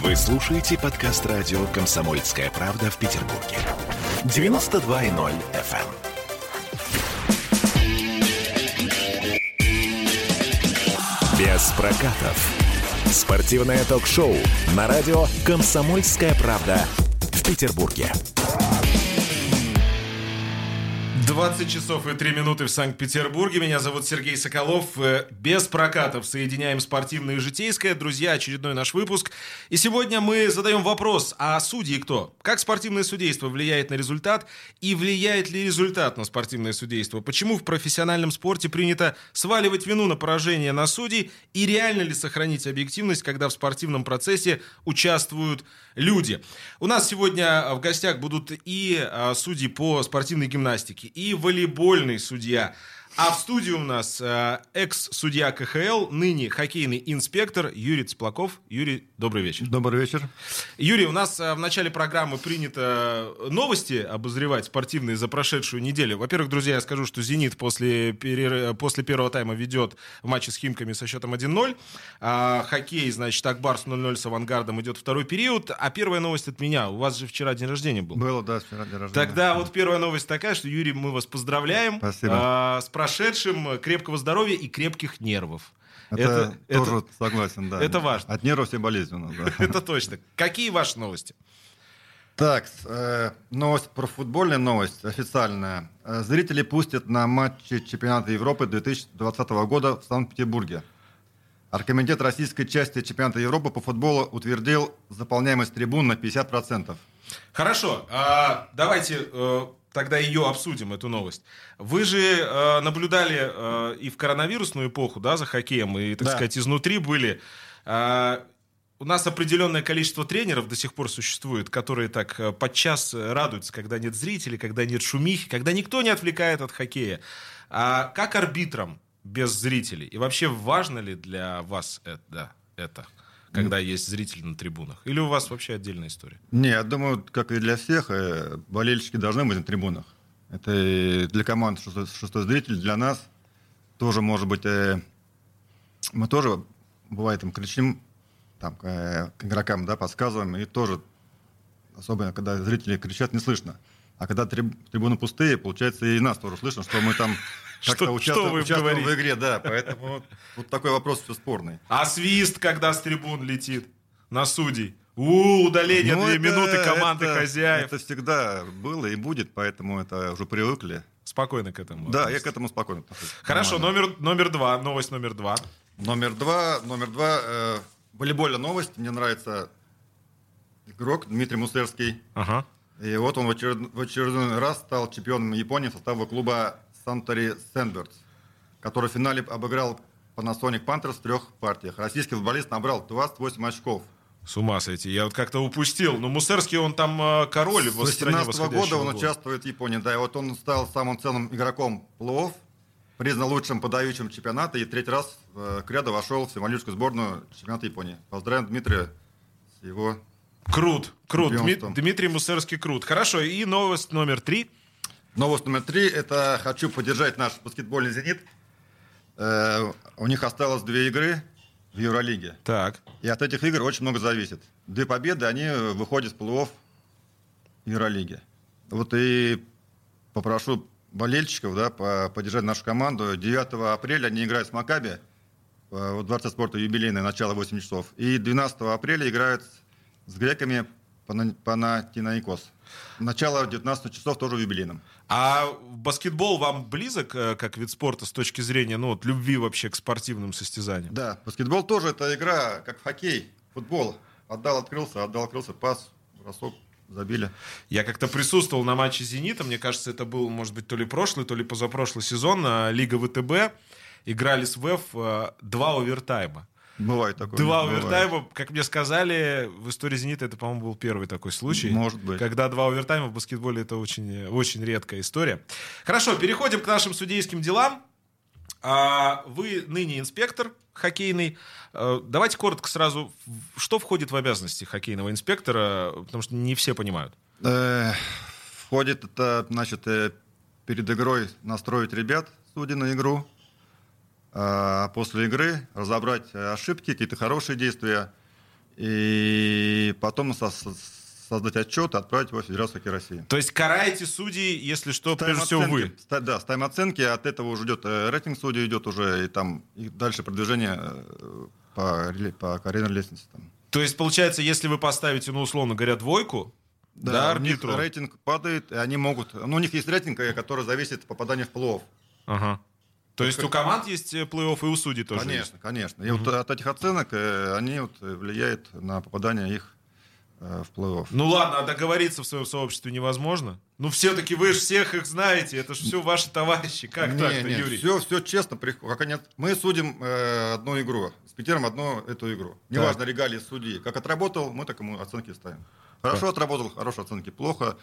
Вы слушаете подкаст радио «Комсомольская правда» в Петербурге. 92.0 FM. Без прокатов. Спортивное ток-шоу на радио «Комсомольская правда» в Петербурге. 20 часов и 3 минуты в Санкт-Петербурге. Меня зовут Сергей Соколов. Э, Без прокатов соединяем спортивное и житейское. Друзья, очередной наш выпуск. И сегодня мы задаем вопрос, а судьи кто? Как спортивное судейство влияет на результат? И влияет ли результат на спортивное судейство? Почему в профессиональном спорте принято сваливать вину на поражение на судей? И реально ли сохранить объективность, когда в спортивном процессе участвуют люди? У нас сегодня в гостях будут и а, судьи по спортивной гимнастике, и волейбольный судья. А в студии у нас э, экс-судья КХЛ, ныне хоккейный инспектор Юрий Цыплаков. Юрий, добрый вечер. Добрый вечер. Юрий, у нас э, в начале программы принято новости обозревать спортивные за прошедшую неделю. Во-первых, друзья, я скажу, что «Зенит» после, перер... после первого тайма ведет в матче с «Химками» со счетом 1-0. А, хоккей, значит, «Акбарс» 0-0 с «Авангардом» идет второй период. А первая новость от меня. У вас же вчера день рождения был. Было, да, вчера день рождения. Тогда вот первая новость такая, что, Юрий, мы вас поздравляем. Спасибо. А, с прошедшим крепкого здоровья и крепких нервов. Это, тоже согласен, да. Это важно. От нервов все болезни у нас, да. Это точно. Какие ваши новости? Так, э, новость про футбольная новость официальная. Э, Зрители пустят на матчи чемпионата Европы 2020 года в Санкт-Петербурге. Аркомитет российской части чемпионата Европы по футболу утвердил заполняемость трибун на 50%. Хорошо, а, давайте э, тогда ее обсудим, эту новость. Вы же э, наблюдали э, и в коронавирусную эпоху, да, за хоккеем, и, так Да. сказать, изнутри были. А, у нас определенное количество тренеров до сих пор существует, которые так э, подчас радуются, когда нет зрителей, когда нет шумихи, когда никто не отвлекает от хоккея. А как арбитрам без зрителей? И вообще важно ли для вас это, это когда есть зрители на трибунах? Или у вас вообще отдельная история? Не, я думаю, как и для всех, э, болельщики должны быть на трибунах. Это и для команд шестой, шестой зритель, для нас тоже может быть... э, мы тоже, бывает, там, кричим там, к игрокам, да, подсказываем, и тоже, особенно когда зрители кричат, не слышно. А когда триб- трибуны пустые, получается, и нас тоже слышно, что мы там как-то Что- участвуем, что вы участвуем в говорите? игре, да. Поэтому вот, такой вопрос все спорный. А свист, когда с трибун летит на судей? У, удаление Ну, две это- минуты команды это- хозяев. Это всегда было и будет, поэтому это уже привыкли. Спокойно к этому. Да, я к этому спокойно. Хорошо, Нормально. номер, номер два, новость номер два. Номер два, номер два, э, волейбольная новость. Мне нравится игрок Дмитрий Мусерский. Ага. И вот он в, очеред- в очередной раз стал чемпионом Японии в составе клуба Сантори Сэндбердс, который в финале обыграл Panasonic Panthers в трех партиях. Российский футболист набрал 28 очков. С ума сойти. Я вот как-то упустил. Но Мусерский, он там э, король в стране 18 года восходящего он года. участвует в Японии, да, и вот он стал самым ценным игроком плей-офф, признан лучшим подающим чемпионата и третий раз э, к ряду вошел в символическую сборную чемпионата Японии. Поздравляем Дмитрия с его... Крут, крут. Дмитрий Мусерский крут. Хорошо, и новость номер три. Новость номер три – это хочу поддержать наш баскетбольный «Зенит». Э, у них осталось две игры в Евролиге. Так. И от этих игр очень много зависит. Две победы, они выходят в плей-офф Евролиги. Вот и попрошу болельщиков да, по- поддержать нашу команду. 9 апреля они играют с Макаби э, в Дворце спорта юбилейное, начало 8 часов. И 12 апреля играют с греками Пана- Панатинаикос. Начало 19 часов тоже в юбилейном. А баскетбол вам близок, э, как вид спорта, с точки зрения ну, вот, любви вообще к спортивным состязаниям? Да, баскетбол тоже это игра, как в хоккей, футбол. Отдал, открылся, отдал, открылся, пас, бросок, забили. Я как-то присутствовал на матче «Зенита». Мне кажется, это был, может быть, то ли прошлый, то ли позапрошлый сезон. а, Лига ВТБ. Играли с ВЭФ а, два овертайма. Бывает такое. Два бывает. овертайма, как мне сказали, в истории «Зенита» это, по-моему, был первый такой случай. Может быть. Когда два овертайма в баскетболе это очень, очень редкая история. Хорошо, переходим к нашим судейским делам. А, Вы ныне инспектор хоккейный. А, Давайте коротко сразу, что входит в обязанности хоккейного инспектора, потому что не все понимают. Э, Входит это, значит, э, перед игрой настроить ребят, судей на игру, после игры разобрать ошибки, какие-то хорошие действия, и потом со- со- создать отчет и отправить его в Федерацию хоккея России. То есть караете судей, если что, Ставим прежде всего вы. Да, ставим оценки, от этого уже идет э, рейтинг судей, идет уже и там и дальше продвижение э, по, по карьерной лестнице. Там. То есть, получается, если вы поставите, ну, условно говоря, двойку, да, Да, у них арбитру. рейтинг падает, и они могут... Ну, у них есть рейтинг, э, который зависит от попадания в плей-офф. Ага. То есть у команд есть э, плей-офф и у судей тоже Конечно, есть. конечно. И вот от этих оценок э, они вот э, влияют на попадание их в плей-офф. Ну ладно, а договориться в своем сообществе невозможно? Ну все-таки вы же всех их знаете, это же все ваши товарищи. Как Не, так-то, не, Юрий? Все, все честно. Как они... Мы судим э, одну игру. С Питером одну эту игру. Неважно, регалии судьи. Как отработал, мы так ему оценки ставим. Хорошо отработал, хорошие оценки, плохо.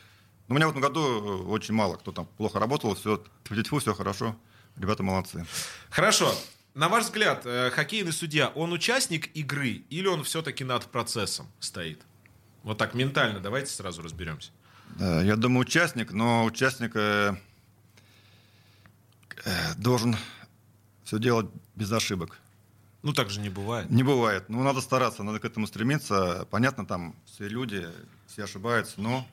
Но у меня в этом году очень мало кто там плохо работал. Все, все хорошо. Ребята молодцы. Хорошо. На ваш взгляд, э, хоккейный судья, он участник игры или он все-таки над процессом стоит? Вот так ментально давайте сразу разберемся. Я думаю, участник, но участник э, э, должен все делать без ошибок. Ну так же не бывает. Не бывает. Ну, надо стараться, надо к этому стремиться. Понятно, там все люди, все ошибаются, но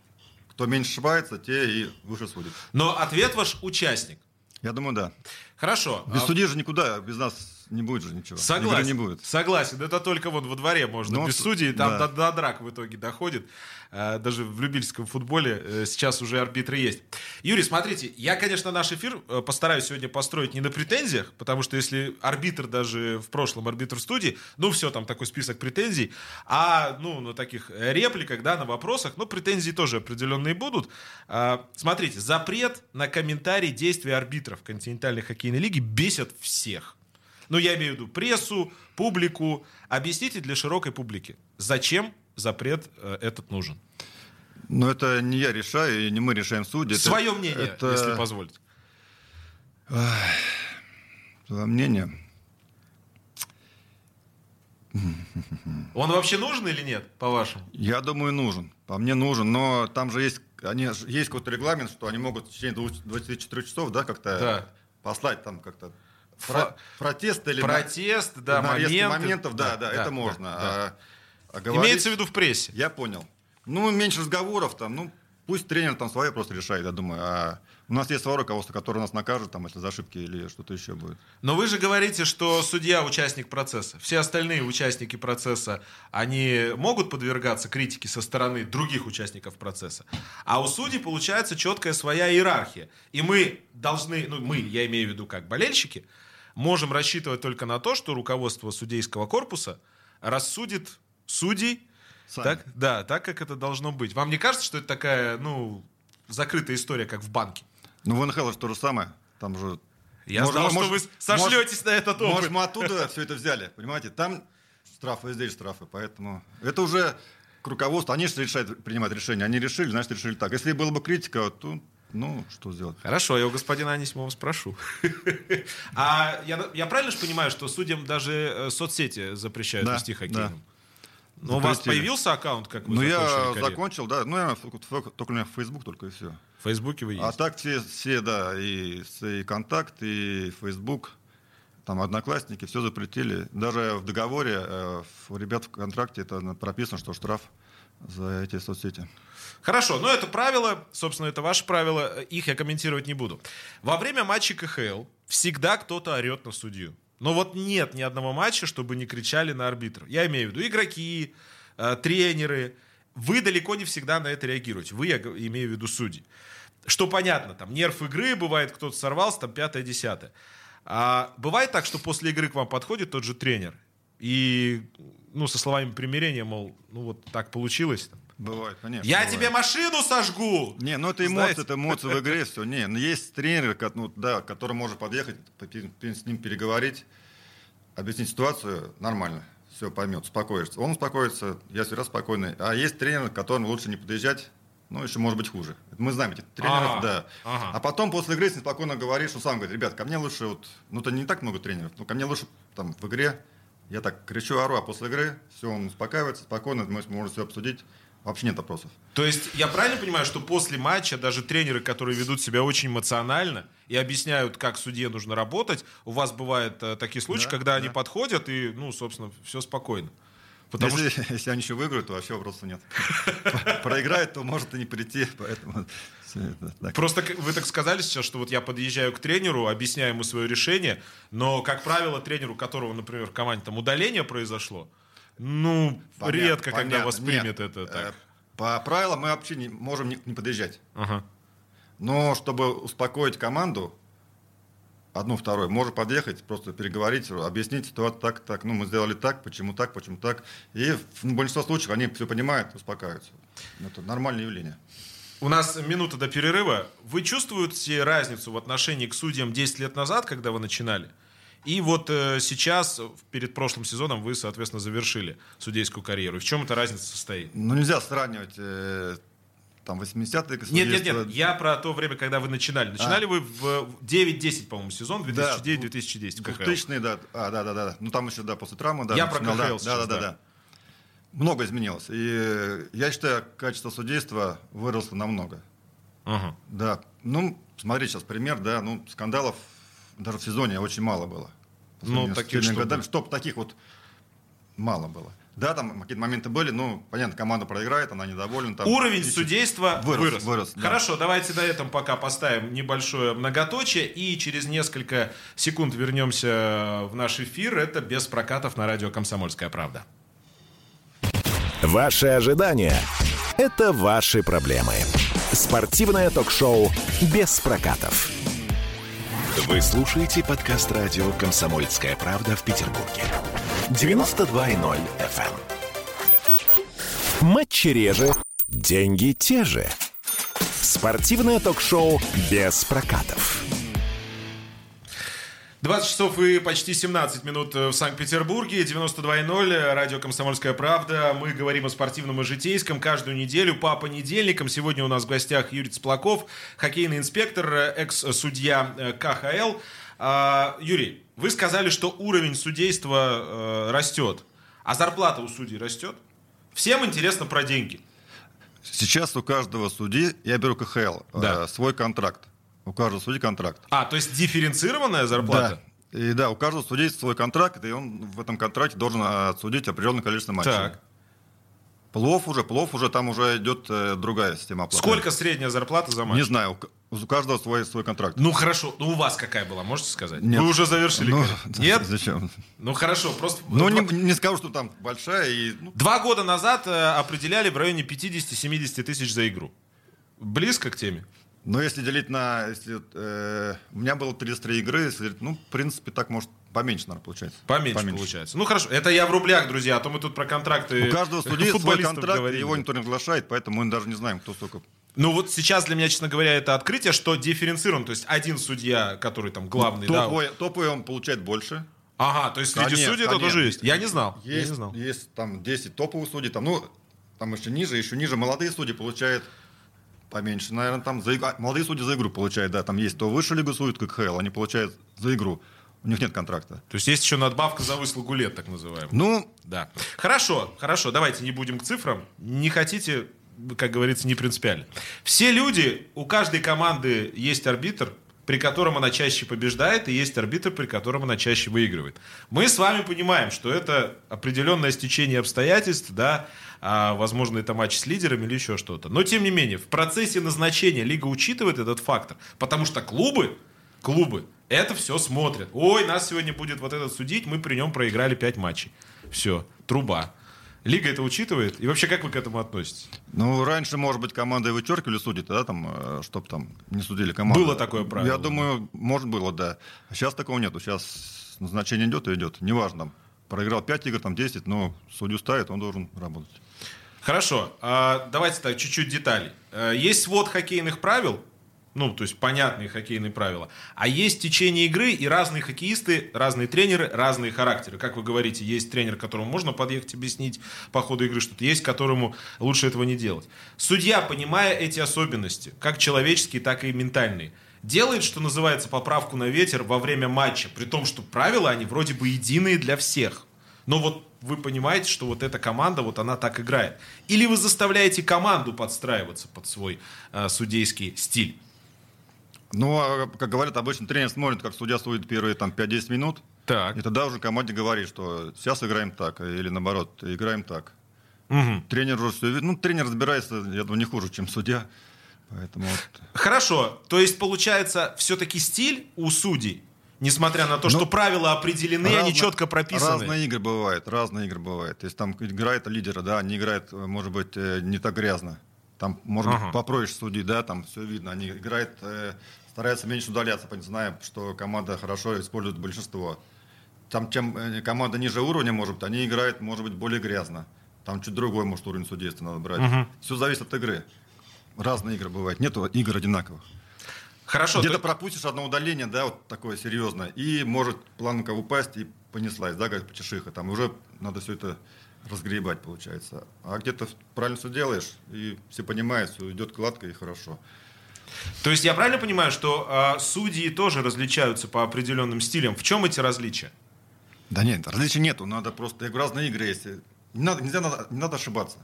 кто меньше ошибается, те и выше судят. Но ответ ваш участник. Я думаю, да. Хорошо. Без А, судей же никуда, без нас не будет же ничего. Согласен. Игры не будет. Согласен. Это только вон во дворе можно. Ну, Без судей там да. до, до драк в итоге доходит. А, Даже в любительском футболе э, сейчас уже арбитры есть. Юрий, смотрите, я, конечно, наш эфир э, постараюсь сегодня построить не на претензиях, потому что если арбитр даже в прошлом арбитр в студии, ну все, там такой список претензий, а ну на таких э, репликах, да, на вопросах, ну претензии тоже определенные будут. Смотрите, запрет на комментарий действий арбитров континентальной хоккейной лиги бесит всех. Ну, я имею в виду прессу, публику. Объясните для широкой публики, зачем запрет э, этот нужен? Но это не я решаю, и не мы решаем судьи. Это- Свое мнение, это если позволите. свое мнение. Он вообще нужен или нет, по-вашему? Я думаю, нужен. По мне нужен, но там же есть, они, есть какой-то регламент, что они могут в течение двух- 24 часов, да, как-то Да. послать там как-то про- протест или Протест, да, моменты. моментов, да, да, Да, это да, можно. да. А- а говорить- Имеется в виду в прессе. Я понял. Ну, меньше разговоров там, ну, пусть тренер там свое просто решает, я думаю. А у нас есть свое руководство, которое нас накажет, там, если за ошибки или что-то еще будет. Но вы же говорите, что судья участник процесса. Все остальные участники процесса, они могут подвергаться критике со стороны других участников процесса. А у судей получается четкая своя иерархия. И мы должны, ну мы, я имею в виду как болельщики, можем рассчитывать только на то, что руководство судейского корпуса рассудит судей Сами. так, да, так, как это должно быть. Вам не кажется, что это такая, ну, закрытая история, как в банке? Ну, в НХЛ же то же самое. Там же... Я Может, знал, что может, вы сошлетесь на этот опыт. Может, мы оттуда все это взяли, понимаете? Там штрафы, здесь штрафы, поэтому... Это уже к руководству, они же решают, принимать решения. Они решили, значит, решили так. Если была бы критика, то, ну, что сделать? Хорошо, я у господина Анисимова спрошу. А я, правильно же понимаю, что судьям даже э, соцсети запрещают вести хоккейным? Но у вас появился аккаунт, как вы Ну, я закончил, да. Ну, я только у меня Facebook только и все. В Фейсбуке вы есть. А так все, все, да, и, и контакт, и Facebook, там одноклассники, все запретили. Даже в договоре э, у ребят в контракте это прописано, что штраф за эти соцсети. Хорошо, но это правило, собственно, это ваше правило, их я комментировать не буду. Во время матчей КХЛ всегда кто-то орет на судью. Но вот нет ни одного матча, чтобы не кричали на арбитров. Я имею в виду игроки, э, тренеры. Вы далеко не всегда на это реагируете. Вы, я имею в виду судьи. Что понятно, там нерв игры, бывает кто-то сорвался, там пятое, десятое. А бывает так, что после игры к вам подходит тот же тренер и, ну, со словами примирения, мол, ну вот так получилось. там. Бывает, конечно. Я бывает. тебе машину сожгу! Не, ну это эмоции, Знаете? это эмоции в игре, все. Не, ну есть тренеры, ко- ну, да, который может подъехать, с ним переговорить, объяснить ситуацию нормально, все поймет, успокоится. Он успокоится, я всегда спокойный. А есть тренер, к которому лучше не подъезжать, ну, еще может быть хуже. Мы знаем этих тренеров, Ага, да. ага. А потом после игры с ним спокойно говоришь, он сам говорит, ребят, ко мне лучше вот, ну, то не так много тренеров, но ко мне лучше там в игре, я так кричу, ору, а после игры все, он успокаивается, спокойно, мы можем все обсудить, вообще нет вопросов. То есть я правильно понимаю, что после матча даже тренеры, которые ведут себя очень эмоционально и объясняют, как судье нужно работать, у вас бывают э, такие случаи, Да, когда они да. подходят и, ну, собственно, все спокойно. Потому если, что... если они еще выиграют, то вообще вопросов нет. Проиграют, то может и не прийти, поэтому... Просто вы так сказали сейчас, что вот я подъезжаю к тренеру, объясняю ему свое решение, но, как правило, тренеру, которого, например, в команде там удаление произошло, ну, понятно, редко понятно. когда воспримет Нет, это э, так. По правилам мы вообще не можем не, не подъезжать. Ага. Но чтобы успокоить команду, одну, вторую, можно подъехать, просто переговорить, объяснить ситуацию так, так, ну, мы сделали так, почему так, почему так. И в большинстве случаев они все понимают, успокаиваются. Это нормальное явление. У нас минута до перерыва. Вы чувствуете разницу в отношении к судьям 10 лет назад, когда вы начинали? И вот э, сейчас, перед прошлым сезоном, вы, соответственно, завершили судейскую карьеру. В чем эта разница состоит? Ну, нельзя сравнивать э, там 80-е. Нет, нет, нет, я про то время, когда вы начинали. Начинали а. вы в 9-10, по-моему, сезон, 2009-2010 да, 2000 да. А, да, да, да. Ну, там еще, да, после травмы, да. Я про КХЛ да, сейчас, да, да, да, да. Много изменилось. И я считаю, качество судейства выросло намного. Ага. Да. Ну, смотри, сейчас пример, да, ну, скандалов даже в сезоне очень мало было. Ну, таких что годами, чтоб таких вот мало было. Да, там какие-то моменты были, ну, понятно, команда проиграет, она недовольна. Там, Уровень ищет... судейства вырос. вырос. вырос да. Хорошо, давайте на этом пока поставим небольшое многоточие, и через несколько секунд вернемся в наш эфир. Это без прокатов на радио «Комсомольская правда». Ваши ожидания – это ваши проблемы. Спортивное ток-шоу «Без прокатов». Вы слушаете подкаст радио «Комсомольская правда» в Петербурге. 92.0 FM. Эм. Матчи реже, деньги те же. Спортивное ток-шоу «Без прокатов». 20 часов и почти 17 минут в Санкт-Петербурге, 92.0, радио «Комсомольская правда». Мы говорим о спортивном и житейском каждую неделю по понедельникам. Сегодня у нас в гостях Юрий Цплаков, хоккейный инспектор, экс-судья э, КХЛ. А, Юрий, вы сказали, что уровень судейства э, растет, а зарплата у судей растет. Всем интересно про деньги. Сейчас у каждого судьи, я беру КХЛ, э, да. свой контракт. У каждого судьи контракт. А, то есть дифференцированная зарплата? Да. И да, у каждого судьи свой контракт, и он в этом контракте должен отсудить определенное количество матчей. Так. Плов уже, плов уже, там уже идет э, другая система оплаты. Сколько средняя зарплата за матч? Не знаю, у, каждого свой, свой контракт. Ну хорошо, ну у вас какая была, можете сказать? Нет. Вы уже завершили? Ну, Нет? Зачем? Ну хорошо, просто... Ну не, не скажу, что там большая и... Ну... Два года назад э, определяли в районе 50-70 тысяч за игру. Близко к теме? Но если делить на... Если, э, у меня было 33 игры, если, ну, в принципе, так может поменьше, наверное, получается. Поменьше, поменьше получается. Ну, хорошо. Это я в рублях, друзья, а то мы тут про контракты У каждого судьи свой контракт, говорили. его никто не оглашает, поэтому мы даже не знаем, кто столько ну вот сейчас для меня, честно говоря, это открытие, что дифференцирован. То есть один судья, который там главный, ну, топовый, да. Топовый он получает больше. Ага, то есть среди конечно, судей это тоже есть. Я не знал. Есть, я не знал. есть там 10 топовых судей, там, ну, там еще ниже, еще ниже молодые судьи получают Поменьше, наверное, там за игру. Молодые судьи за игру получают, да. Там есть то выше лигу судят, как ХЛ, они получают за игру. У них нет контракта. То есть есть еще надбавка за выслугу лет, так называемая. Ну, да. Хорошо, хорошо, давайте не будем к цифрам. Не хотите, как говорится, не принципиально. Все люди, у каждой команды есть арбитр, при котором она чаще побеждает, и есть арбитр, при котором она чаще выигрывает. Мы с вами понимаем, что это определенное стечение обстоятельств, да, а, возможно, это матч с лидерами или еще что-то. Но, тем не менее, в процессе назначения лига учитывает этот фактор, потому что клубы, клубы это все смотрят. Ой, нас сегодня будет вот этот судить, мы при нем проиграли 5 матчей. Все, труба. Лига это учитывает? И вообще, как вы к этому относитесь? Ну, раньше, может быть, команды вычеркивали судьи, да, там, э, чтобы там не судили команду. Было такое правило? Я думаю, может, было, да. А сейчас такого нету. Сейчас назначение идет и идет. Неважно, проиграл 5 игр, там 10, но судью ставит, он должен работать. Хорошо, а, давайте так, чуть-чуть деталей. Э, есть свод хоккейных правил, ну, то есть понятные хоккейные правила. А есть течение игры и разные хоккеисты, разные тренеры, разные характеры. Как вы говорите, есть тренер, которому можно подъехать объяснить по ходу игры что-то, есть которому лучше этого не делать. Судья, понимая эти особенности, как человеческие, так и ментальные, делает, что называется, поправку на ветер во время матча, при том, что правила, они вроде бы единые для всех. Но вот вы понимаете, что вот эта команда, вот она так играет. Или вы заставляете команду подстраиваться под свой э, судейский стиль. Ну, а, как говорят, обычно тренер смотрит, как судья судит первые там, 5-10 минут. Так. И тогда уже команде говорит, что сейчас играем так, или наоборот, играем так. Мгм. Тренер уже все видит. Ну, тренер разбирается, я думаю, не хуже, чем судья. Поэтому вот. Хорошо, то есть получается все-таки стиль у судей, несмотря на то, что Ну, правила определены, они Разно- четко прописаны. Разные игры бывают, разные игры бывают. То есть там играет лидера, да, они играют, может быть, э, не так грязно. Там, может Ага. быть, попроще судей, да, там все видно. Они играют, э, стараются меньше удаляться, зная, что команда хорошо использует большинство. Там, чем э, команда ниже уровня, может быть, они играют, может быть, более грязно. Там чуть другой, может, уровень судейства надо брать. Мгм. Все зависит от игры. Разные игры бывают. Нету игр одинаковых. Хорошо, Где-то то- пропустишь одно удаление, да, вот такое серьезное, и может планка упасть и понеслась, да, как чешиха. Там уже надо все это разгребать, получается. А где-то правильно все делаешь, и все понимают, все идет гладко и хорошо. То есть я правильно понимаю, что а, судьи тоже различаются по определенным стилям? В чем эти различия? Да нет, различий нету, надо просто, я говорю, разные игры есть. Не надо, нельзя, надо, не надо ошибаться.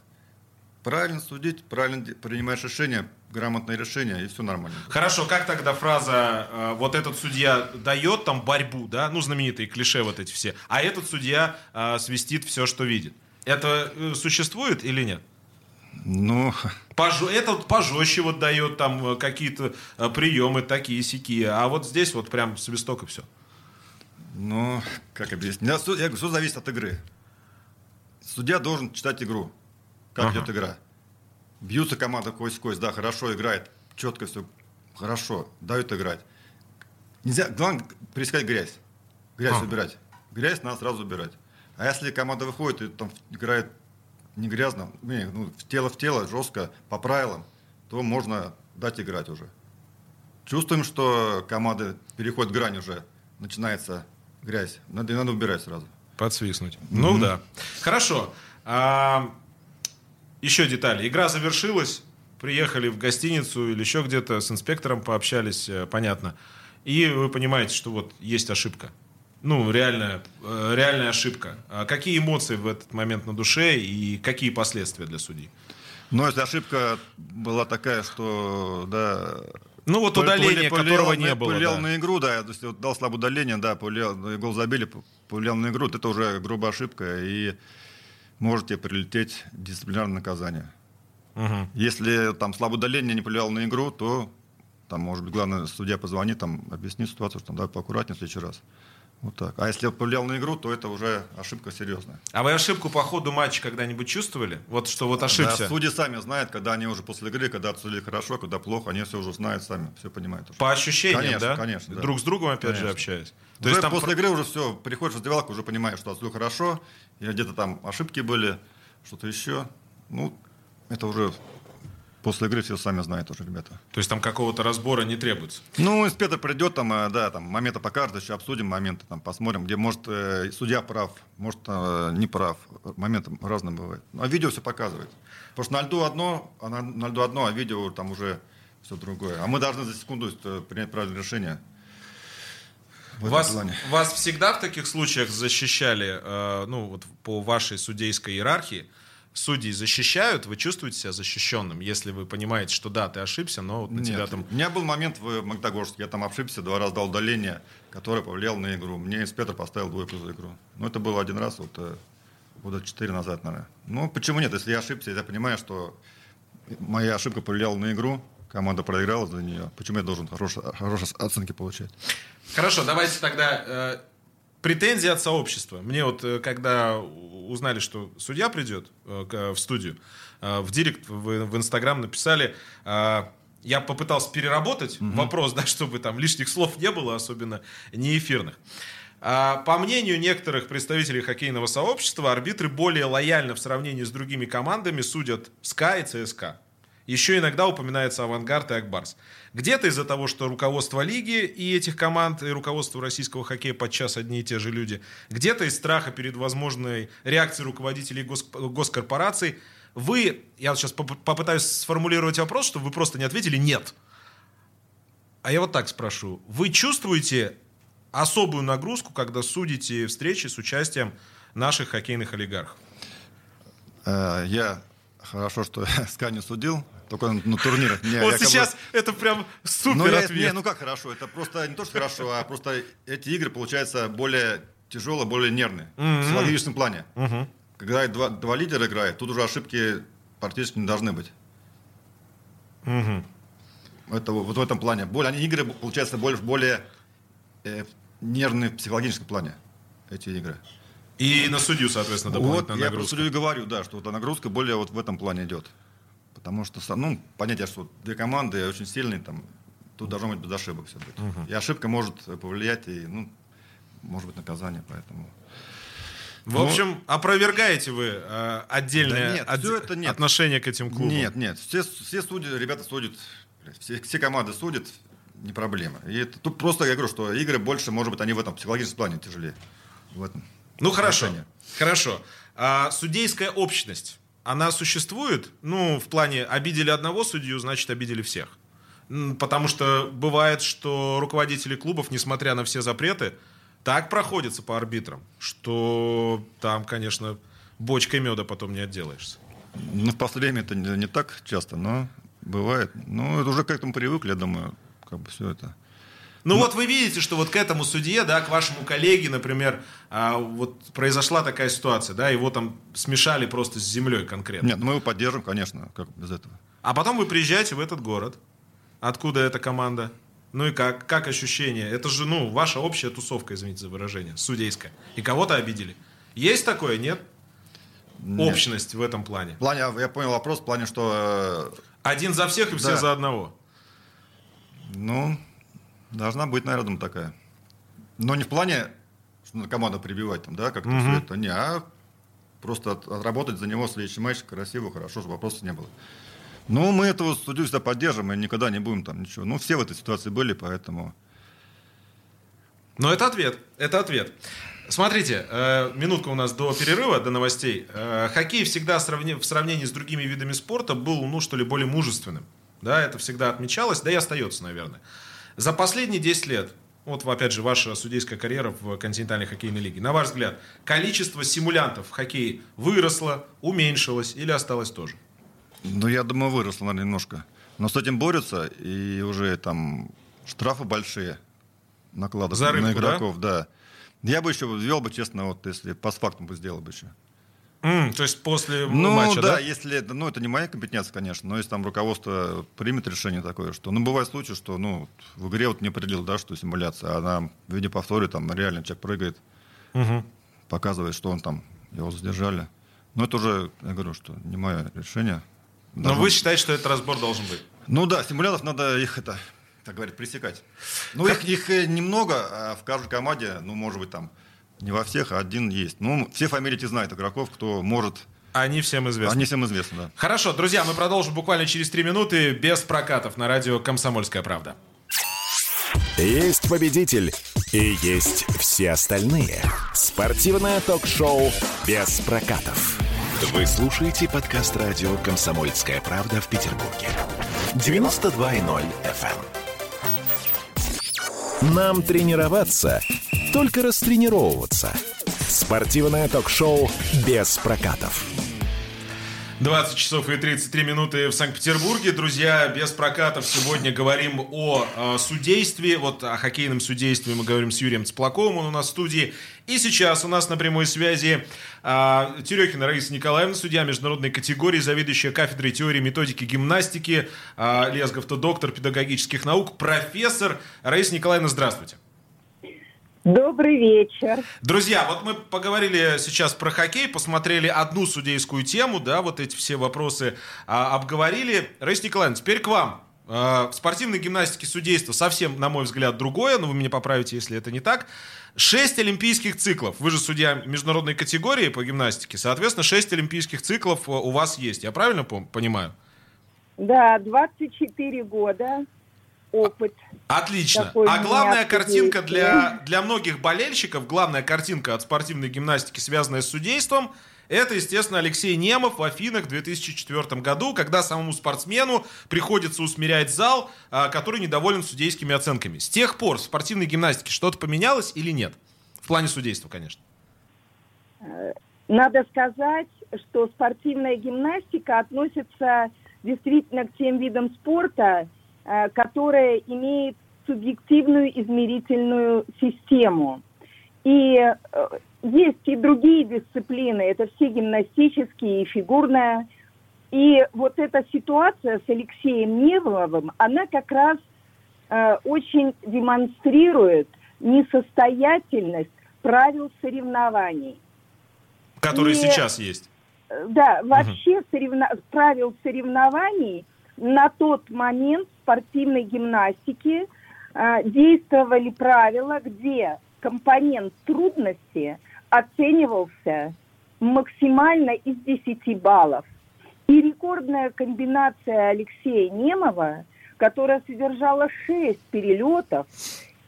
Правильно судить, правильно принимаешь решение, грамотное решение, и все нормально. Хорошо, как тогда фраза а, «вот этот судья дает там борьбу», да, ну знаменитые клише вот эти все, а этот судья а, свистит все, что видит. Это э, существует или нет? Ну, Пожё- Этот пожестче вот дает там э, какие-то э, приемы такие сякие, а вот здесь вот прям свисток и все. Ну, как объяснить? Я говорю, все зависит от игры. Судья должен читать игру, как Ага. идет игра. Бьются команда кость в кость, да, хорошо играет, четко все, хорошо, дают играть. Нельзя, главное, перескать грязь. Грязь Ага. убирать. Грязь надо сразу убирать. А если команда выходит и там играет не грязно, не, ну, в тело в тело, жестко, по правилам, то можно дать играть уже. Чувствуем, что команда переходит грань уже, начинается грязь. Надо, надо убирать сразу. Подсвистнуть. Ну да. Хорошо. А, еще детали. Игра завершилась, приехали в гостиницу или еще где-то с инспектором пообщались, э, понятно. И вы понимаете, что вот есть ошибка. Ну, реальная, э, реальная ошибка. А какие эмоции в этот момент на душе и какие последствия для судей? Но если ошибка была такая, что, да... Ну, вот удаление, повлиял которого не было. Повлиял да. на игру, да, то есть вот дал слабое удаление, да, ну, и гол забили, п- повлиял на игру, это уже грубая ошибка, и можете прилететь дисциплинарное наказание. Мгм. Если там слабое удаление не повлияло на игру, то там, может быть, главное, судья позвонит, там, объяснит ситуацию, что давай поаккуратнее в следующий раз. Вот так. А если повлиял на игру, то это уже ошибка серьезная. А вы ошибку по ходу матча когда-нибудь чувствовали? Вот что вот ошибся. Да, судьи сами знают, когда они уже после игры, когда отсудили хорошо, когда плохо, они все уже знают сами, все понимают уже. По ощущениям, Конечно, да? конечно, да. Друг с другом, опять же, Конечно. общаясь. То уже есть там после игры уже все, приходишь в раздевалку, уже понимаешь, что отсудил хорошо, или где-то там ошибки были, что-то еще. Ну, это уже после игры все сами знают уже, ребята. То есть там какого-то разбора не требуется. Ну, инспектор придет, там, э, да, там, моменты покажет, еще обсудим моменты, там, посмотрим, где, может, э, судья прав, может, э, не прав. Моменты разные бывают. А видео все показывает. Потому что на льду одно, а на, на льду одно, а видео там уже все другое. А мы должны за секунду принять правильное решение. Вас, плане. вас всегда в таких случаях защищали, э, ну, вот по вашей судейской иерархии, судьи защищают, вы чувствуете себя защищенным, если вы понимаете, что да, ты ошибся, но вот на Нет, тебя там... У меня был момент в Магнитогорске, я там ошибся, два раза дал удаление, которое повлияло на игру. Мне инспектор поставил двойку за игру. Но это было один раз, вот э, года четыре назад, наверное. Ну, почему нет? Если я ошибся, я понимаю, что моя ошибка повлияла на игру, команда проиграла за нее. Почему я должен хорошие, хорошие оценки получать? Хорошо, давайте тогда э, претензии от сообщества. Мне вот, э, когда узнали, что судья придет э, к- в студию, э, в директ, в, Инстаграм написали, э, я попытался переработать вопрос, да, чтобы там лишних слов не было, особенно не эфирных. А, По мнению некоторых представителей хоккейного сообщества, арбитры более лояльно в сравнении с другими командами судят СКА и ЦСКА. Еще иногда упоминается «Авангард» и «Акбарс». Где-то из-за того, что руководство лиги и этих команд, и руководство российского хоккея подчас одни и те же люди. Где-то из страха перед возможной реакцией руководителей гос- госкорпораций. Вы, я сейчас поп- попытаюсь сформулировать вопрос, чтобы вы просто не ответили «нет». А я вот так спрошу. Вы чувствуете особую нагрузку, когда судите встречи с участием наших хоккейных олигархов? Э, Я хорошо, что не судил, только на турнирах. Мне вот сейчас это прям супер ну, ответ. Не, ну как хорошо, это просто не то, что хорошо, а просто эти игры, получаются, более тяжелые, более нервные. Mm-hmm. В психологическом плане. Mm-hmm. Когда два, два лидера играют, тут уже ошибки практически не должны быть. Mm-hmm. Это вот в этом плане. Более, они игры, получается, более, более э, нервные в психологическом плане, эти игры. И на судью, соответственно, дополнительная вот, нагрузка. Я про судью говорю, да, что вот нагрузка более вот в этом плане идет. Потому что, ну, понятие, что две команды очень сильные, там, тут должно быть без ошибок все быть. Угу. И ошибка может повлиять, и, ну, может быть наказание, поэтому... В ну, общем, опровергаете вы э, отдельное да нет, от, это нет. отношение к этим клубам? Нет, нет. Все, все судьи, ребята судят, все, все команды судят, не проблема. И это, тут просто я говорю, что игры больше, может быть, они в этом психологическом плане тяжелее. В этом. Ну хорошо, отношении. хорошо. А, судейская общность, она существует? Ну, в плане обидели одного судью, значит обидели всех. Потому что бывает, что руководители клубов, несмотря на все запреты, так проходится по арбитрам, что там, конечно, бочкой меда потом не отделаешься. Ну, в последнее время это не, не так часто, но бывает. Ну, это уже к этому привыкли, я думаю, как бы все это. Ну, ну вот вы видите, что вот к этому судье, да, к вашему коллеге, например, а, вот произошла такая ситуация, да, его там смешали просто с землей конкретно. Нет, ну мы его поддержим, конечно, как без этого. А потом вы приезжаете в этот город. Откуда эта команда? Ну и как? Как ощущение? Это же, ну, ваша общая тусовка, извините за выражение, судейская. И кого-то обидели. Есть такое, нет? нет? Общность в этом плане. В плане, я понял вопрос, в плане, что... Э, Один за всех и все да. за одного. Ну, должна быть, наверное, такая. Но не в плане, что надо команду прибивать, там, да, как-то угу. все это, не, а просто от, отработать за него следующий матч красиво, хорошо, чтобы вопросов не было. Ну, мы этого судью всегда поддержим и никогда не будем там ничего. Ну, все в этой ситуации были, поэтому... Но это ответ, это ответ. Смотрите, э, минутка у нас до перерыва, до новостей. Э, хоккей всегда сравни, в сравнении с другими видами спорта был, ну, что ли, более мужественным. Да, это всегда отмечалось, да и остается, наверное. За последние 10 лет, вот опять же ваша судейская карьера в континентальной хоккейной лиге, на ваш взгляд, количество симулянтов в хоккее выросло, уменьшилось или осталось тоже? Ну, я думаю, выросло, наверное, немножко. Но с этим борются, и уже там штрафы большие накладывают на игроков, да? да. Я бы еще ввел бы, честно, вот если по фактам бы сделал бы еще. Mm, то есть после ну, матча, да? да, если это, ну, это не моя компетенция, конечно, но если там руководство примет решение такое, что, ну, бывает случаи, что, ну, в игре вот не определил, да, что симуляция, а она в виде повторе, там, реально человек прыгает, угу. показывает, что он там, его задержали. Но это уже, я говорю, что не мое решение. Но вы считаете, что этот разбор должен быть? Ну да, симулятов надо их, это, так говорят, пресекать. Ну, их, их э, немного, а в каждой команде, ну, может быть, там, не во всех, а один есть. Ну, все фамилии эти знают игроков, кто может они всем известны. Они всем известны, да. Хорошо, друзья, мы продолжим буквально через три минуты без прокатов на радио «Комсомольская правда». Есть победитель и есть все остальные. Спортивное ток-шоу «Без прокатов». Вы слушаете подкаст радио «Комсомольская правда» в Петербурге. 92.0 FM. эм. Нам тренироваться – только растренировываться. Спортивное ток-шоу «Без прокатов». 20 часов и 33 минуты в Санкт-Петербурге. Друзья, без прокатов сегодня говорим о э, судействе. Вот о хоккейном судействе мы говорим с Юрием Цплаковым, он у нас в студии. И сейчас у нас на прямой связи э, Терехина Раиса Николаевна, судья международной категории, заведующая кафедрой теории методики гимнастики, э, Лесгов-то доктор педагогических наук, профессор. Раиса Николаевна, здравствуйте. Добрый вечер. Друзья, вот мы поговорили сейчас про хоккей, посмотрели одну судейскую тему, да, вот эти все вопросы а, обговорили. Раиса Николаевна, теперь к вам. А, в спортивной гимнастике судейство совсем, на мой взгляд, другое, но вы меня поправите, если это не так. Шесть олимпийских циклов. Вы же судья международной категории по гимнастике. Соответственно, шесть олимпийских циклов у вас есть. Я правильно понимаю? Да, 24 года опыт. Отлично. а главная картинка для, для многих болельщиков, главная картинка от спортивной гимнастики, связанная с судейством, это, естественно, Алексей Немов в Афинах в 2004 году, когда самому спортсмену приходится усмирять зал, а, который недоволен судейскими оценками. С тех пор в спортивной гимнастике что-то поменялось или нет? В плане судейства, конечно. Э, надо сказать, что спортивная гимнастика относится действительно к тем видам спорта, э, которые имеют субъективную измерительную систему. И э, есть и другие дисциплины, это все гимнастические и фигурная. И вот эта ситуация с Алексеем Неволовым, она как раз э, очень демонстрирует несостоятельность правил соревнований. Которые и, сейчас есть. Э, да, вообще угу. соревно... правил соревнований на тот момент спортивной гимнастики э, действовали правила, где компонент трудности оценивался максимально из 10 баллов. И рекордная комбинация Алексея Немова, которая содержала 6 перелетов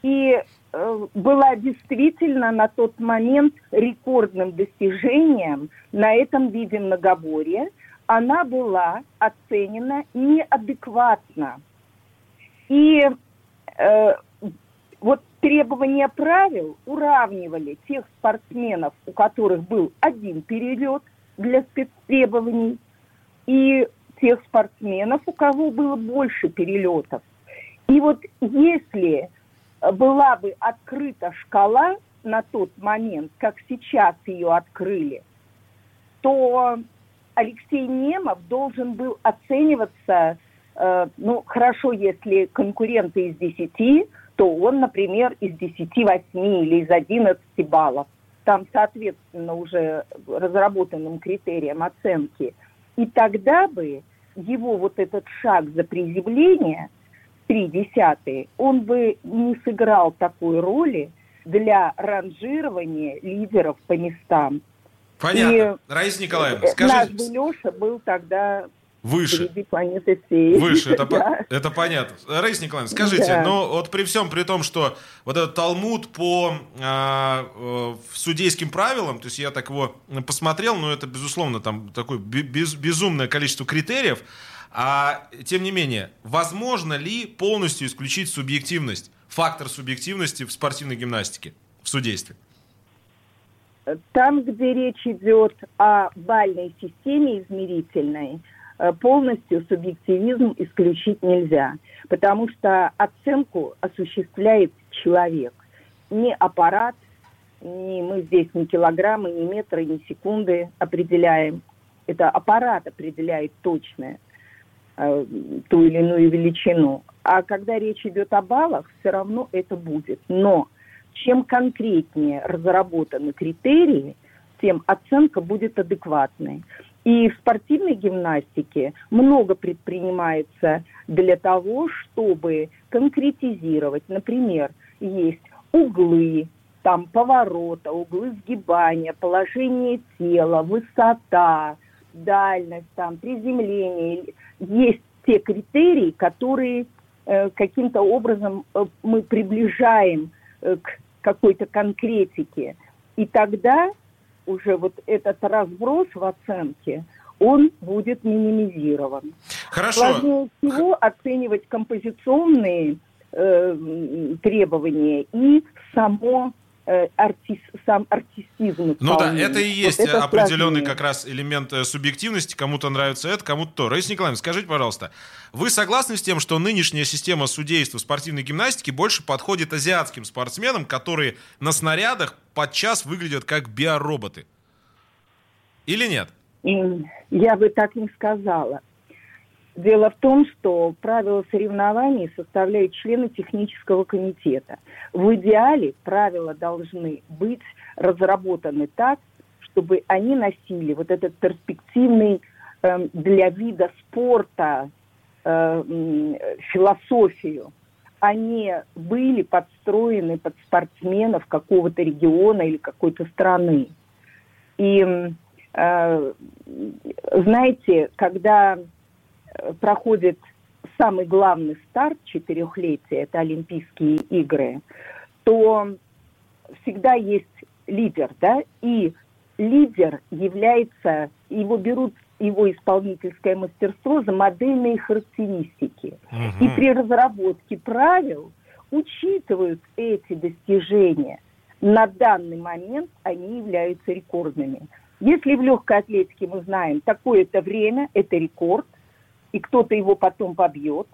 и э, была действительно на тот момент рекордным достижением на этом виде многоборья, она была оценена неадекватно. И э, вот требования правил уравнивали тех спортсменов, у которых был один перелет для спецтребований, и тех спортсменов, у кого было больше перелетов. И вот если была бы открыта шкала на тот момент, как сейчас ее открыли, то Алексей Немов должен был оцениваться, ну, хорошо, если конкуренты из 10, то он, например, из 10, 8 или из 11 баллов. Там, соответственно, уже разработанным критериям оценки. И тогда бы его вот этот шаг за приземление, три десятые, он бы не сыграл такой роли для ранжирования лидеров по местам. Понятно. И Раиса Николаевна, скажите... Наш бы Леша был тогда Выше. планеты всей. Выше, это, да. это понятно. Раиса Николаевна, скажите, да. но вот при всем при том, что вот этот Талмуд по а, э, судейским правилам, то есть я так его посмотрел, но это, безусловно, там такое без, безумное количество критериев, а тем не менее, возможно ли полностью исключить субъективность, фактор субъективности в спортивной гимнастике, в судействе? Там, где речь идет о бальной системе измерительной, Э, полностью субъективизм исключить нельзя, потому что оценку осуществляет человек, не аппарат, не мы здесь ни килограммы, ни метры, ни секунды определяем. Это аппарат определяет точно э, ту или иную величину. А когда речь идет о баллах, все равно это будет. Но чем конкретнее разработаны критерии, тем оценка будет адекватной. И в спортивной гимнастике много предпринимается для того, чтобы конкретизировать. Например, есть углы, там поворота, углы сгибания, положение тела, высота, дальность, там приземление. Есть те критерии, которые э, каким-то образом э, мы приближаем э, к какой-то конкретике. И тогда уже вот этот разброс в оценке, он будет минимизирован. Хорошо. Сложнее всего оценивать композиционные э, требования и само артист, сам артистизм. Ну да, это и есть вот это определенный сложнее. как раз элемент э, субъективности. Кому-то нравится это, кому-то то. Раиса Николаевна, скажите, пожалуйста, вы согласны с тем, что нынешняя система судейства спортивной гимнастике больше подходит азиатским спортсменам, которые на снарядах подчас выглядят как биороботы? Или нет? Я бы так не сказала. Дело в том, что правила соревнований составляют члены технического комитета. В идеале правила должны быть разработаны так, чтобы они носили вот этот перспективный э, для вида спорта э, философию. Они были подстроены под спортсменов какого-то региона или какой-то страны. И э, знаете, когда проходит самый главный старт четырехлетия, это Олимпийские игры, то всегда есть лидер, да, и лидер является, его берут его исполнительское мастерство за модельные характеристики. Угу. И при разработке правил учитывают эти достижения. На данный момент они являются рекордными. Если в легкой атлетике мы знаем, такое-то время, это рекорд, и кто-то его потом побьет,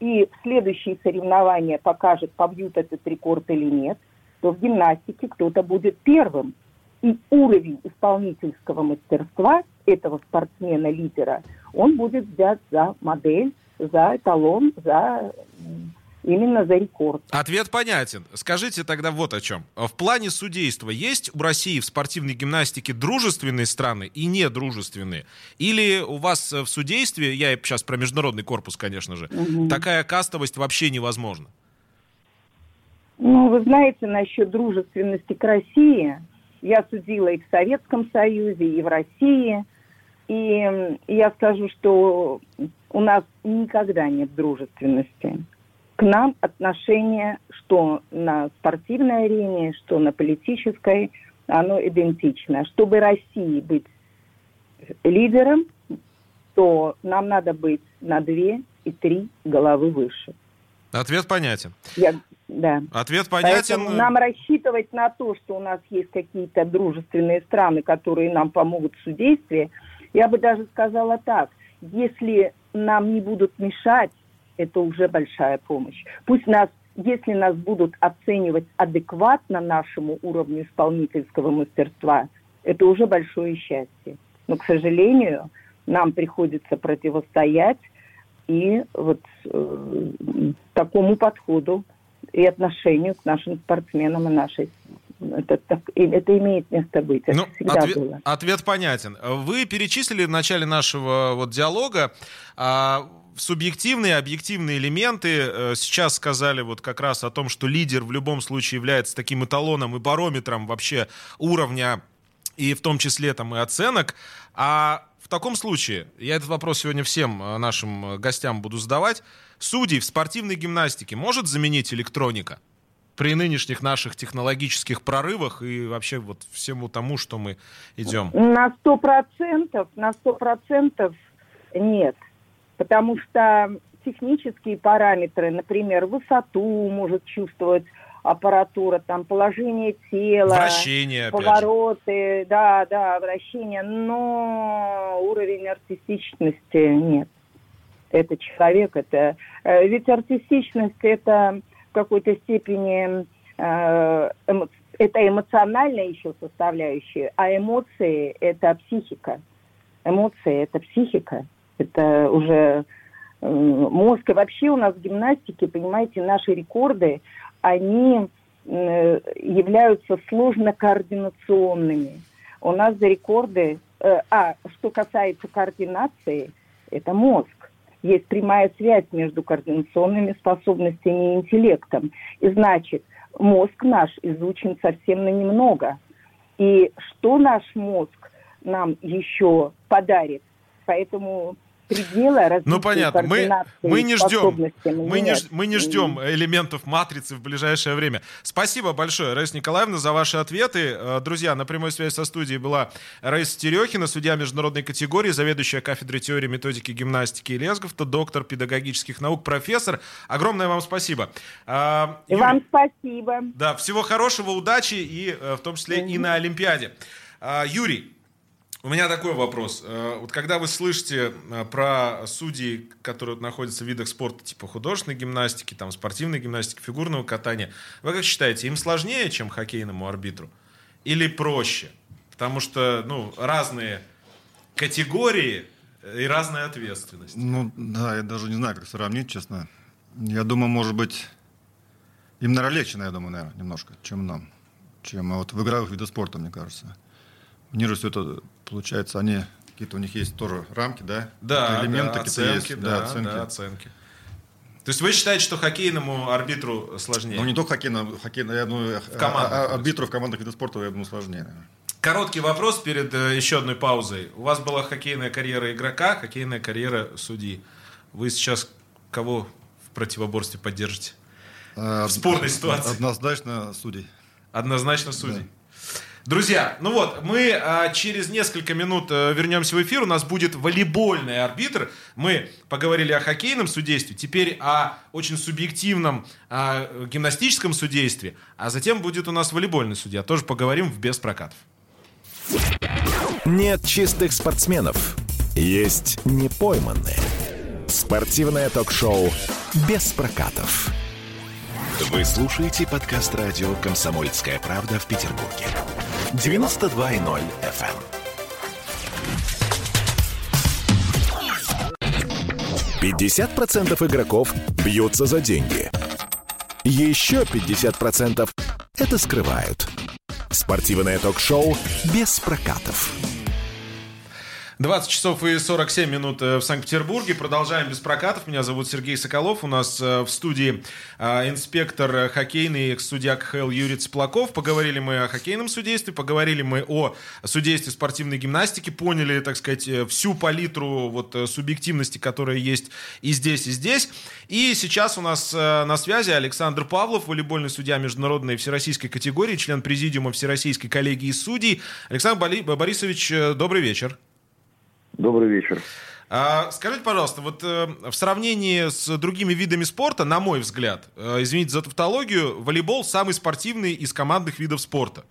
и следующие соревнования покажет, побьют этот рекорд или нет, то в гимнастике кто-то будет первым. И уровень исполнительского мастерства этого спортсмена-лидера, он будет взят за модель, за эталон, за именно за рекорд. Ответ понятен. Скажите тогда вот о чем. В плане судейства есть у России в спортивной гимнастике дружественные страны и недружественные? Или у вас в судействе, я сейчас про международный корпус, конечно же, угу. такая кастовость вообще невозможна? Ну, вы знаете, насчет дружественности к России, я судила и в Советском Союзе, и в России, и я скажу, что у нас никогда нет дружественности к нам отношение, что на спортивной арене, что на политической, оно идентично. Чтобы России быть лидером, то нам надо быть на две и три головы выше. Ответ понятен. Я, да. Ответ понятен. Поэтому нам рассчитывать на то, что у нас есть какие-то дружественные страны, которые нам помогут в судействе, я бы даже сказала так. Если нам не будут мешать это уже большая помощь. Пусть нас, если нас будут оценивать адекватно нашему уровню исполнительского мастерства, это уже большое счастье. Но, к сожалению, нам приходится противостоять и вот э, такому подходу и отношению к нашим спортсменам и нашей это, так, это имеет место быть. Это ну, всегда ответ, было. Ответ понятен. Вы перечислили в начале нашего вот диалога а, субъективные объективные элементы. Э, сейчас сказали вот как раз о том, что лидер в любом случае является таким эталоном и барометром вообще уровня и в том числе там и оценок. А в таком случае, я этот вопрос сегодня всем э, нашим гостям буду задавать, судей в спортивной гимнастике может заменить электроника? При нынешних наших технологических прорывах и вообще вот всему тому, что мы идем? На сто процентов, на сто процентов нет потому что технические параметры, например, высоту может чувствовать аппаратура, там положение тела, вращение, повороты, же. да, да, вращение, но уровень артистичности нет. Это человек, это э, ведь артистичность это какой-то степени э, это эмоциональная еще составляющая, а эмоции это психика. Эмоции это психика. Это уже э, мозг. И вообще у нас в гимнастике, понимаете, наши рекорды, они э, являются сложно координационными. У нас за рекорды... А, что касается координации, это мозг. Есть прямая связь между координационными способностями и интеллектом. И значит, мозг наш изучен совсем на немного. И что наш мозг нам еще подарит? Поэтому предела Ну понятно, мы, мы не ждем, мы не, мы не ждем элементов матрицы в ближайшее время. Спасибо большое, Раиса Николаевна, за ваши ответы. Э, друзья, на прямой связи со студией была Раиса Терехина, судья международной категории, заведующая кафедрой теории методики гимнастики и лесговта, доктор педагогических наук, профессор. Огромное вам спасибо. А, и вам спасибо. Да, всего хорошего, удачи и э, в том числе mm-hmm. и на Олимпиаде. Юрий, у меня такой вопрос. Э, вот когда вы слышите э, про судей, которые находятся в видах спорта типа художественной гимнастики, там, спортивной гимнастики, фигурного катания, вы как считаете, им сложнее, чем хоккейному арбитру? Или проще? Потому что, ну, разные категории и разная ответственность. Ну, да, я даже не знаю, как сравнить, честно. Я думаю, может быть, им, наверное, я думаю, наверное, немножко, чем нам. Чем вот в игровых видах спорта, мне кажется. Мне же все это получается, они какие-то у них есть тоже рамки, да? Да, элементы, да, оценки, есть, да, да, оценки. да, оценки. То есть вы считаете, что хоккейному арбитру сложнее? Ну, не только хоккейному, хоккейному я думаю, в командах, а, а, арбитру в командах вида спорта, я думаю, сложнее. Наверное. Короткий вопрос перед э, еще одной паузой. У вас была хоккейная карьера игрока, хоккейная карьера судьи. Вы сейчас кого в противоборстве поддержите? А, в спорной ситуации. Однозначно судей. Однозначно судей. Да. Друзья, ну вот, мы а, через несколько минут а, вернемся в эфир. У нас будет волейбольный арбитр. Мы поговорили о хоккейном судействе, теперь о очень субъективном а, гимнастическом судействе. А затем будет у нас волейбольный судья. Тоже поговорим в без прокатов. Нет чистых спортсменов, есть непойманные. Спортивное ток-шоу «Без прокатов». Вы слушаете подкаст радио «Комсомольская правда» в Петербурге. 92.0 FM. Пятьдесят процентов игроков бьются за деньги. Еще 50% это скрывают. Спортивное ток-шоу «Без прокатов». 20 часов и 47 минут э, в Санкт-Петербурге. Продолжаем без прокатов. Меня зовут Сергей Соколов. У нас э, в студии э, инспектор хоккейный, судья КХЛ Юрий Цыплаков. Поговорили мы о хоккейном судействе, поговорили мы о судействе спортивной гимнастики, поняли, так сказать, всю палитру вот субъективности, которая есть и здесь, и здесь. И сейчас у нас на связи Александр Павлов, волейбольный судья международной всероссийской категории, член президиума Всероссийской коллегии судей. Александр Борисович, добрый вечер. Добрый вечер. А, скажите, пожалуйста, вот э, в сравнении с другими видами спорта, на мой взгляд, э, извините за тавтологию, волейбол самый спортивный из командных видов спорта.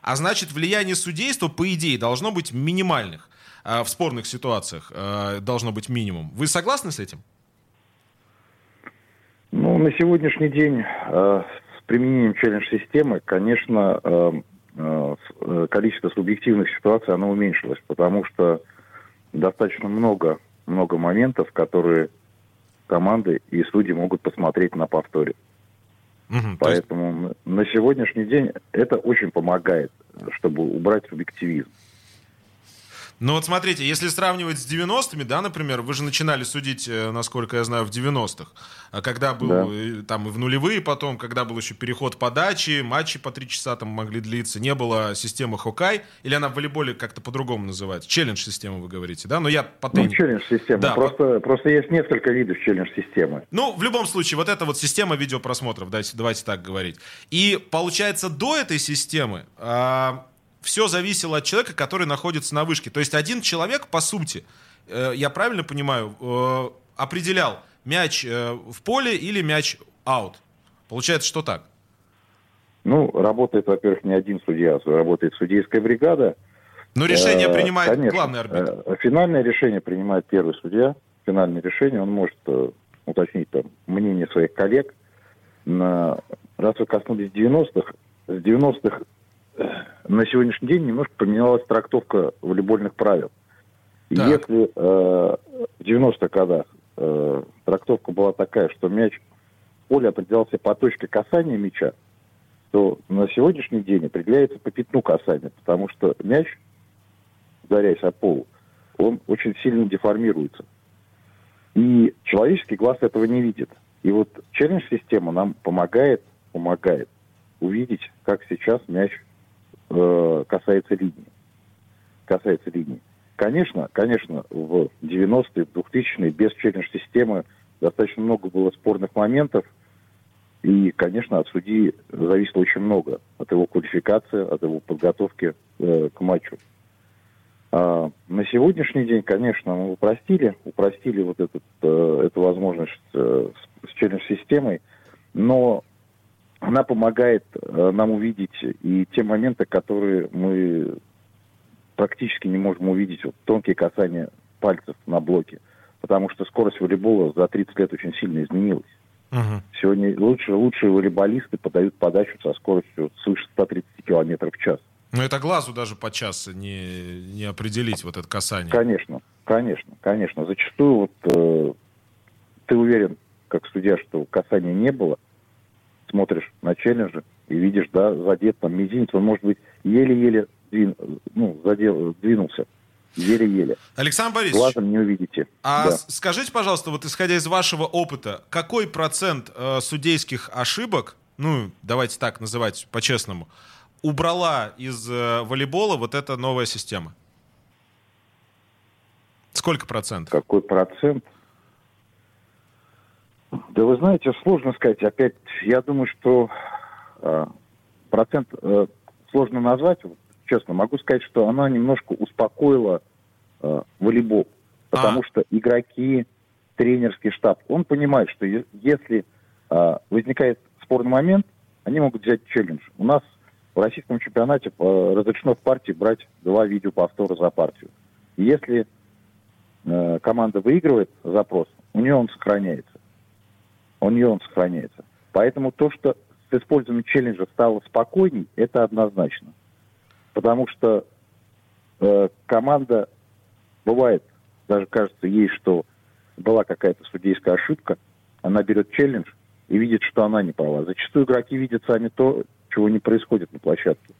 А значит, влияние судейства, по идее, должно быть минимальных. А в спорных ситуациях э, должно быть минимум. Вы согласны с этим? Ну, на сегодняшний день э, с применением челлендж-системы, конечно, э, э, количество субъективных ситуаций, оно уменьшилось, потому что достаточно много, много моментов, которые команды и судьи могут посмотреть на повторе. Угу, Поэтому есть... на сегодняшний день это очень помогает, чтобы убрать субъективизм. Ну вот смотрите, если сравнивать с 90-ми, да, например, вы же начинали судить, э, насколько я знаю, в 90-х, а когда был да. там и в нулевые потом, когда был еще переход подачи, матчи по 3 часа там могли длиться, не было системы Хокай, или она в волейболе как-то по-другому называется? Челлендж-система вы говорите, да? Но я по Ну, челлендж-система, да, просто, по... просто есть несколько видов челлендж-системы. Ну, в любом случае, вот эта вот система видеопросмотров, давайте, давайте так говорить. И получается, до этой системы... А все зависело от человека, который находится на вышке. То есть один человек, по сути, э, я правильно понимаю, э, определял мяч э, в поле или мяч аут. Получается, что так? Ну, работает, во-первых, не один судья, а работает судейская бригада. Но решение принимает Конечно, главный арбитр. Финальное решение принимает первый судья. Финальное решение он может уточнить там мнение своих коллег. Раз вы коснулись 90-х, с 90-х на сегодняшний день немножко поменялась трактовка волейбольных правил. Так. Если э, в 90-х годах э, трактовка была такая, что мяч в поле определялся по точке касания мяча, то на сегодняшний день определяется по пятну касания, потому что мяч, ударяясь о пол, он очень сильно деформируется. И человеческий глаз этого не видит. И вот челлендж-система нам помогает, помогает увидеть, как сейчас мяч э, касается линии. Касается линии. Конечно, конечно, в 90-е, 2000-е без челлендж-системы достаточно много было спорных моментов, и, конечно, от судьи зависело очень много. От его квалификации, от его подготовки э, к матчу. А на сегодняшний день, конечно, мы упростили, упростили вот этот, э, эту возможность э, с, с челлендж-системой, но она помогает э, нам увидеть и те моменты, которые мы практически не можем увидеть. Вот тонкие касания пальцев на блоке. Потому что скорость волейбола за 30 лет очень сильно изменилась. Uh-huh. Сегодня лучшие, лучшие волейболисты подают подачу со скоростью свыше 130 км в час. Но это глазу даже по часу не, не определить, вот это касание. Конечно, конечно, конечно. Зачастую вот э, ты уверен, как судья, что касания не было, смотришь на челленджи и видишь, да, задет там мизинец, он может быть еле-еле двин, ну, задел, двинулся. Еле-еле. Александр Борисович, глазом не увидите. А да. скажите, пожалуйста, вот исходя из вашего опыта, какой процент э, судейских ошибок, ну, давайте так называть по-честному, убрала из э, волейбола вот эта новая система? Сколько процентов? Какой процент? Да вы знаете, сложно сказать. Опять, я думаю, что э, процент э, сложно назвать. Честно, могу сказать, что она немножко успокоила э, волейбол. Потому а. что игроки, тренерский штаб, он понимает, что если э, возникает спорный момент, они могут взять челлендж. У нас в российском чемпионате э, разрешено в партии брать два видеоповтора за партию. И если э, команда выигрывает запрос, у нее он сохраняется. У нее он сохраняется. Поэтому то, что с использованием челленджа стало спокойней, это однозначно. Потому что э, команда, бывает, даже кажется ей, что была какая-то судейская ошибка, она берет челлендж и видит, что она не права. Зачастую игроки видят сами то, чего не происходит на площадке.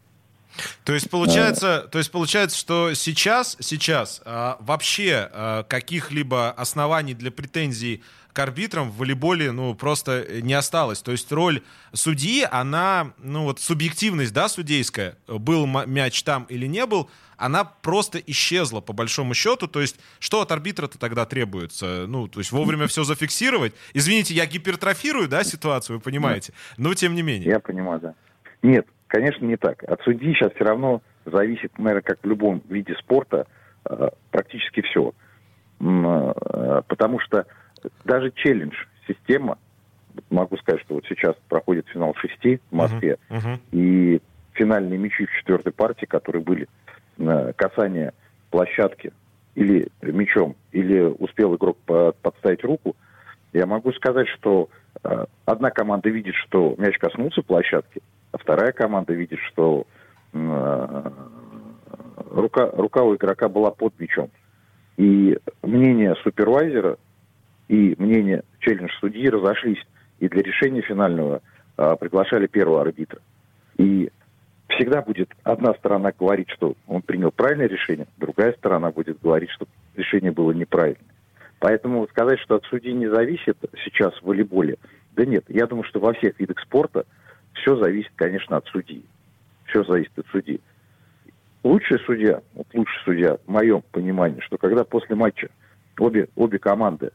То есть получается, то есть получается, что сейчас, сейчас а, вообще а, каких-либо оснований для претензий к арбитрам в волейболе, ну, просто не осталось. То есть роль судьи, она, ну, вот субъективность, да, судейская, был мяч там или не был, она просто исчезла, по большому счету. То есть что от арбитра-то тогда требуется? Ну, то есть вовремя все зафиксировать. Извините, я гипертрофирую, да, ситуацию, вы понимаете? Но тем не менее. Я понимаю, да. Нет, конечно, не так. От судьи сейчас все равно зависит, наверное, как в любом виде спорта, э, практически все. Э, потому что даже челлендж, система, могу сказать, что вот сейчас проходит финал шести в Москве, uh-huh, uh-huh. и финальные мячи в четвертой партии, которые были, касание площадки или мячом, или успел игрок подставить руку, я могу сказать, что э, одна команда видит, что мяч коснулся площадки, а вторая команда видит, что э, рука, рука у игрока была под мячом. И мнение супервайзера и мнение челлендж-судьи разошлись. И для решения финального э, приглашали первого арбитра. И всегда будет одна сторона говорить, что он принял правильное решение, другая сторона будет говорить, что решение было неправильное. Поэтому сказать, что от судьи не зависит сейчас в волейболе, да нет. Я думаю, что во всех видах спорта все зависит, конечно, от судьи. Все зависит от судьи. Лучший судья, вот лучший судья, в моем понимании, что когда после матча обе, обе команды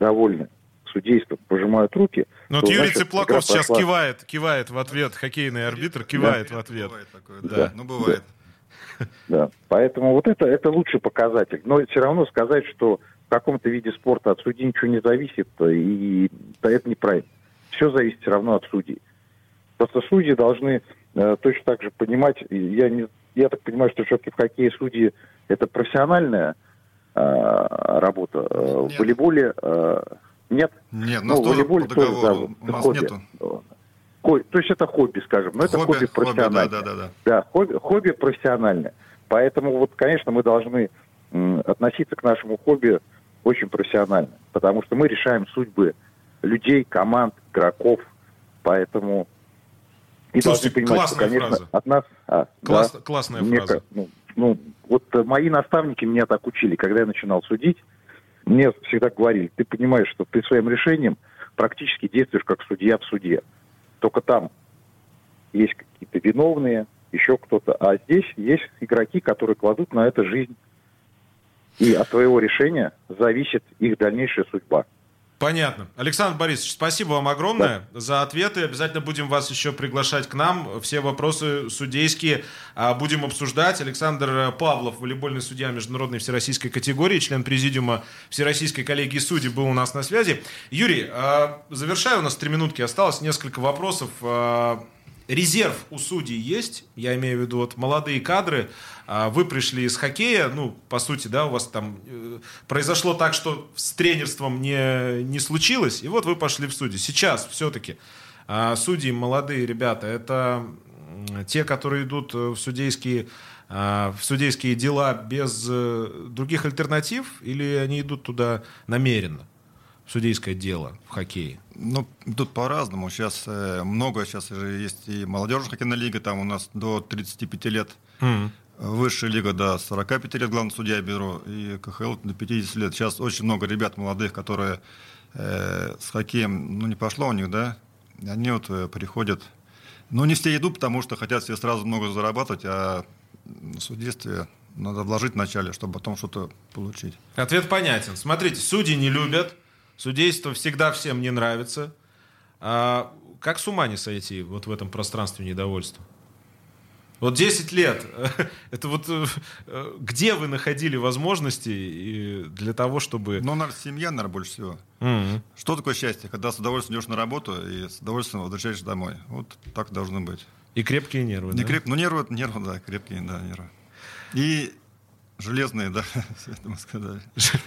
довольны судейством, пожимают руки. Ну, вот Юрий значит, Цыплаков сейчас прошла... кивает, кивает в ответ, хоккейный арбитр кивает да. в ответ. Бывает такое, да. да. Ну, бывает. Да. да. Поэтому вот это, это лучший показатель. Но все равно сказать, что в каком-то виде спорта от судьи ничего не зависит, и да, это неправильно. Все зависит все равно от судей. Просто судьи должны э, точно так же понимать, я, не, я так понимаю, что все-таки в хоккее судьи это профессиональная э, работа. Э, в волейболе э, нет? Нет, ну, волейбол по тоже да, у нас хобби. нету. То есть это хобби, скажем, но хобби, это хобби профессиональное. Хобби, да, да, да. Да, хобби, хобби профессиональное. Поэтому вот, конечно, мы должны относиться к нашему хобби очень профессионально, потому что мы решаем судьбы людей, команд, игроков, поэтому и Слушайте, должны понимать, что, конечно, фраза. от нас... А, Класс, да, классная мне, фраза. Ну, ну, вот мои наставники меня так учили, когда я начинал судить, мне всегда говорили, ты понимаешь, что ты своим решением практически действуешь как судья в суде. Только там есть какие-то виновные, еще кто-то. А здесь есть игроки, которые кладут на это жизнь. И от твоего решения зависит их дальнейшая судьба. Понятно. Александр Борисович, спасибо вам огромное да. за ответы. Обязательно будем вас еще приглашать к нам. Все вопросы судейские а, будем обсуждать. Александр Павлов, волейбольный судья международной всероссийской категории, член президиума Всероссийской коллегии судей, был у нас на связи. Юрий, а, завершаю, у нас три минутки осталось, несколько вопросов. Резерв у судей есть, я имею в виду вот молодые кадры, а, вы пришли из хоккея, ну, по сути, да, у вас там э, произошло так, что с тренерством не, не случилось, и вот вы пошли в судьи. Сейчас все-таки а, судьи, молодые ребята, это те, которые идут в судейские а, в судейские дела без э, других альтернатив, или они идут туда намеренно? Судейское дело в хоккее? Ну, тут по-разному. Сейчас э, много, сейчас уже есть и молодежная хоккейная лига, там у нас до 35 лет. Mm-hmm. Высшая лига до 45 лет, главный судья бюро, и КХЛ до 50 лет. Сейчас очень много ребят молодых, которые э, с хоккеем, ну, не пошло у них, да, они вот э, приходят. Ну, не все идут, потому что хотят себе сразу много зарабатывать, а судействе надо вложить вначале, чтобы потом что-то получить. Ответ понятен. Смотрите, судьи не любят, Судейство всегда всем не нравится. А как с ума не сойти вот в этом пространстве недовольства? Вот 10 лет, это вот э, где вы находили возможности для того, чтобы... Ну, наверное, семья, наверное, больше всего. Mm-hmm. Что такое счастье? Когда с удовольствием идешь на работу и с удовольствием возвращаешься домой. Вот так должно быть. И крепкие нервы, Не да? креп... Ну, нервы, нервы, да, крепкие, да, нервы. И железные, да, это мы сказали.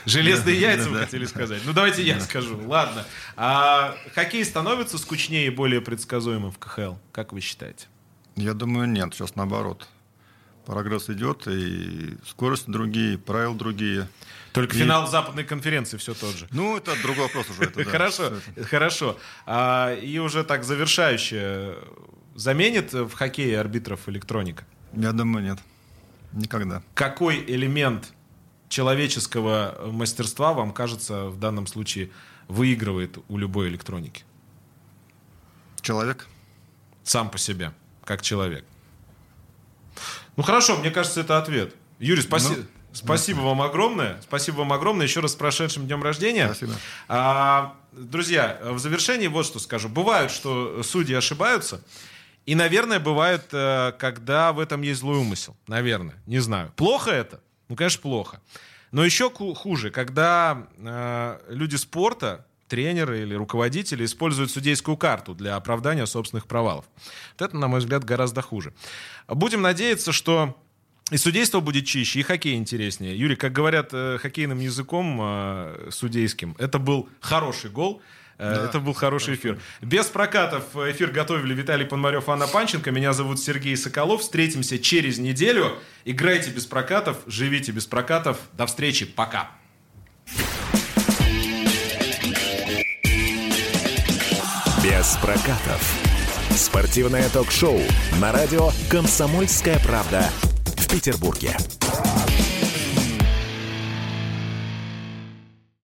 Железные яйца, вы хотели сказать. Ну, давайте я скажу. Ладно. А хоккей становится скучнее и более предсказуемым в КХЛ? Как вы считаете? Я думаю, нет, сейчас наоборот. Прогресс идет, и скорости другие, правила другие. Только И- финал западной конференции все тот же. Ну, это другой вопрос уже. это да, Хорошо, это. хорошо. А, и уже так завершающее. Заменит в хоккее арбитров электроника? Я думаю, нет. Никогда. Какой элемент человеческого мастерства, вам кажется, в данном случае выигрывает у любой электроники? Человек. Сам по себе, как человек. Ну хорошо, мне кажется, это ответ. Юрий, спаси- Ну, спасибо вам огромное. Спасибо вам огромное. Еще раз с прошедшим днем рождения. Спасибо. А, друзья, в завершении вот что скажу. Бывает, что судьи ошибаются. И, наверное, бывает, э, когда в этом есть злой умысел. Наверное. Не знаю. Плохо это? Ну, конечно, плохо. Но еще хуже, когда э, люди спорта, тренеры или руководители используют судейскую карту для оправдания собственных провалов. Вот это, на мой взгляд, гораздо хуже. Будем надеяться, что и судейство будет чище, и хоккей интереснее. Юрий, как говорят э, хоккейным языком э, судейским, это был хороший гол. Э, Да, это был хороший эфир. Без прокатов эфир готовили Виталий Пономарев, Анна Панченко. Меня зовут Сергей Соколов. Встретимся через неделю. Играйте без прокатов, живите без прокатов. До встречи. Пока. Без прокатов. Спортивное ток-шоу на радио «Комсомольская правда» в Петербурге.